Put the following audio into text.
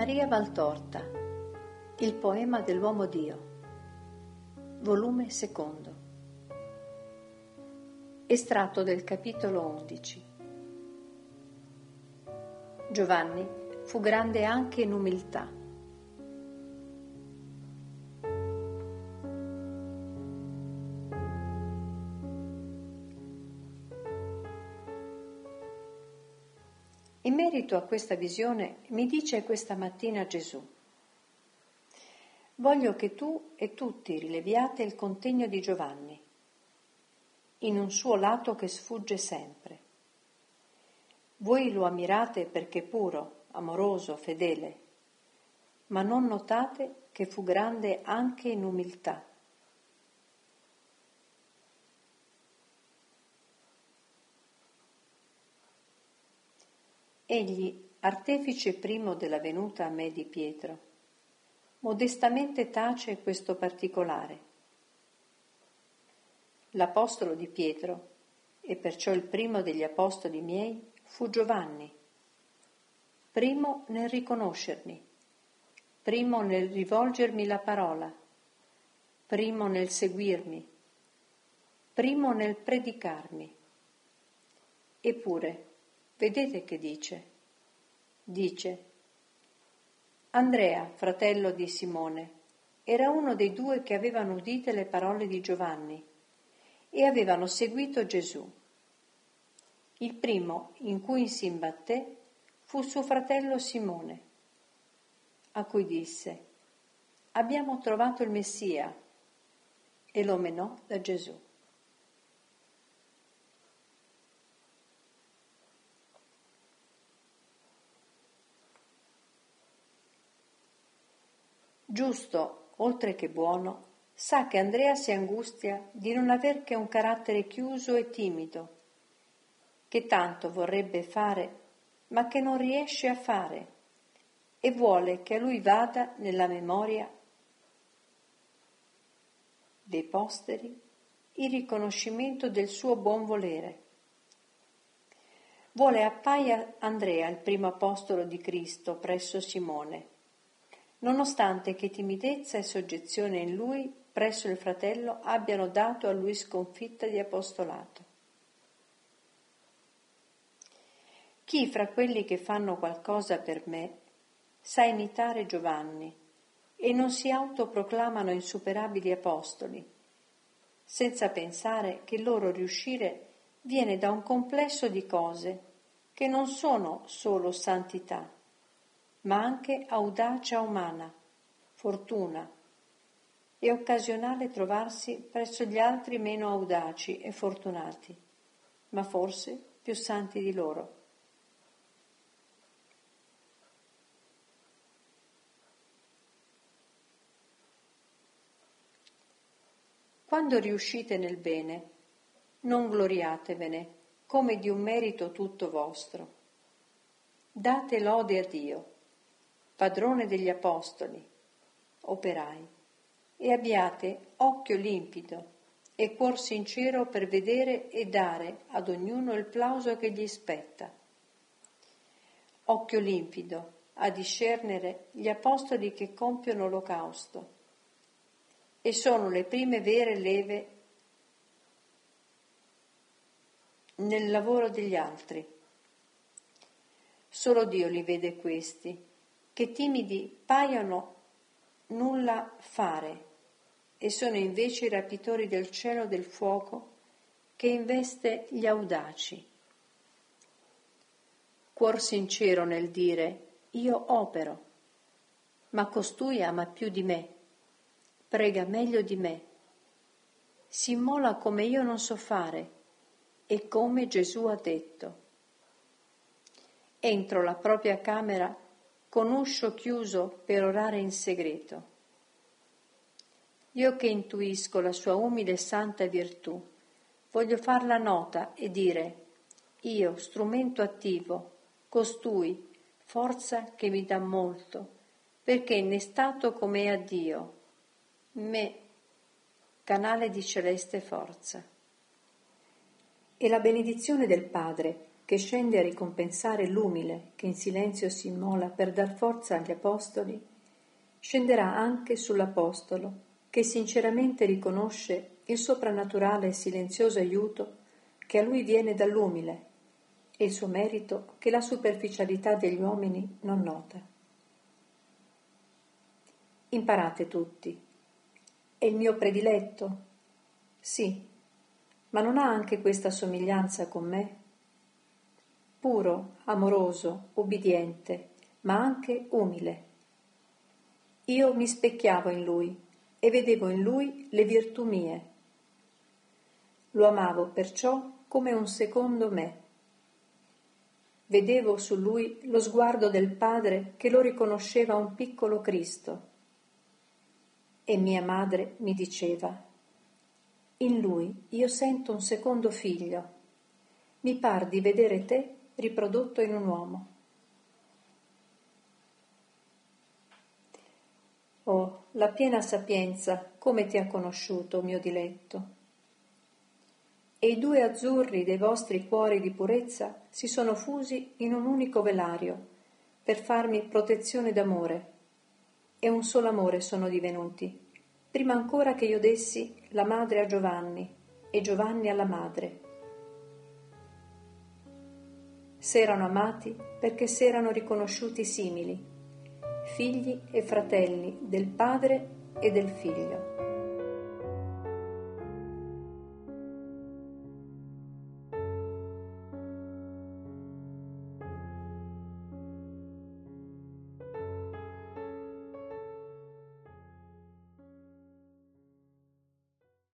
Maria Valtorta Il poema dell'uomo Dio Volume secondo. Estratto del capitolo 11 Giovanni fu grande anche in umiltà In merito a questa visione mi dice questa mattina Gesù, voglio che tu e tutti rileviate il contegno di Giovanni, in un suo lato che sfugge sempre. Voi lo ammirate perché puro, amoroso, fedele, ma non notate che fu grande anche in umiltà Egli, artefice primo della venuta a me di Pietro, modestamente tace questo particolare. L'apostolo di Pietro, e perciò il primo degli apostoli miei, fu Giovanni, primo nel riconoscermi, primo nel rivolgermi la parola, primo nel seguirmi, primo nel predicarmi. Eppure, Vedete che dice? Dice, Andrea, fratello di Simone, era uno dei due che avevano udite le parole di Giovanni e avevano seguito Gesù. Il primo in cui si imbatté fu suo fratello Simone, a cui disse, abbiamo trovato il Messia, e lo menò da Gesù. Giusto, oltre che buono, sa che Andrea si angustia di non aver che un carattere chiuso e timido, che tanto vorrebbe fare, ma che non riesce a fare, e vuole che a lui vada nella memoria dei posteri il riconoscimento del suo buon volere. Vuole appaia Andrea il primo apostolo di Cristo presso Simone nonostante che timidezza e soggezione in lui presso il fratello abbiano dato a lui sconfitta di apostolato. Chi fra quelli che fanno qualcosa per me sa imitare Giovanni e non si autoproclamano insuperabili apostoli, senza pensare che il loro riuscire viene da un complesso di cose che non sono solo santità, ma anche audacia umana, fortuna. È occasionale trovarsi presso gli altri meno audaci e fortunati, ma forse più santi di loro. Quando riuscite nel bene, non gloriatevene come di un merito tutto vostro. Date lode a Dio padrone degli apostoli, operai, e abbiate occhio limpido e cuor sincero per vedere e dare ad ognuno il plauso che gli spetta. Occhio limpido a discernere gli apostoli che compiono l'olocausto e sono le prime vere leve nel lavoro degli altri. Solo Dio li vede questi che timidi paiono nulla fare e sono invece i rapitori del cielo del fuoco che investe gli audaci. Cuor sincero nel dire io opero, ma costui ama più di me, prega meglio di me, si immola come io non so fare e come Gesù ha detto. Entro la propria camera con uscio chiuso per orare in segreto. Io che intuisco la sua umile e santa virtù, voglio farla nota e dire, io, strumento attivo, costui, forza che mi dà molto, perché innestato come è a Dio, me, canale di celeste forza. E la benedizione del Padre, che scende a ricompensare l'umile che in silenzio si immola per dar forza agli apostoli, scenderà anche sull'apostolo che sinceramente riconosce il soprannaturale e silenzioso aiuto che a lui viene dall'umile e il suo merito che la superficialità degli uomini non nota. Imparate tutti. È il mio prediletto? Sì, ma non ha anche questa somiglianza con me? Puro, amoroso, ubbidiente, ma anche umile. Io mi specchiavo in lui e vedevo in lui le virtù mie. Lo amavo perciò come un secondo me. Vedevo su lui lo sguardo del Padre che lo riconosceva un piccolo Cristo e mia madre mi diceva, in lui io sento un secondo figlio, mi par di vedere te riprodotto in un uomo. Oh, la piena sapienza, come ti ha conosciuto, mio diletto. E i due azzurri dei vostri cuori di purezza si sono fusi in un unico velario per farmi protezione d'amore e un solo amore sono divenuti, prima ancora che io dessi la madre a Giovanni e Giovanni alla madre. S'erano amati perché s'erano riconosciuti simili, figli e fratelli del Padre e del Figlio.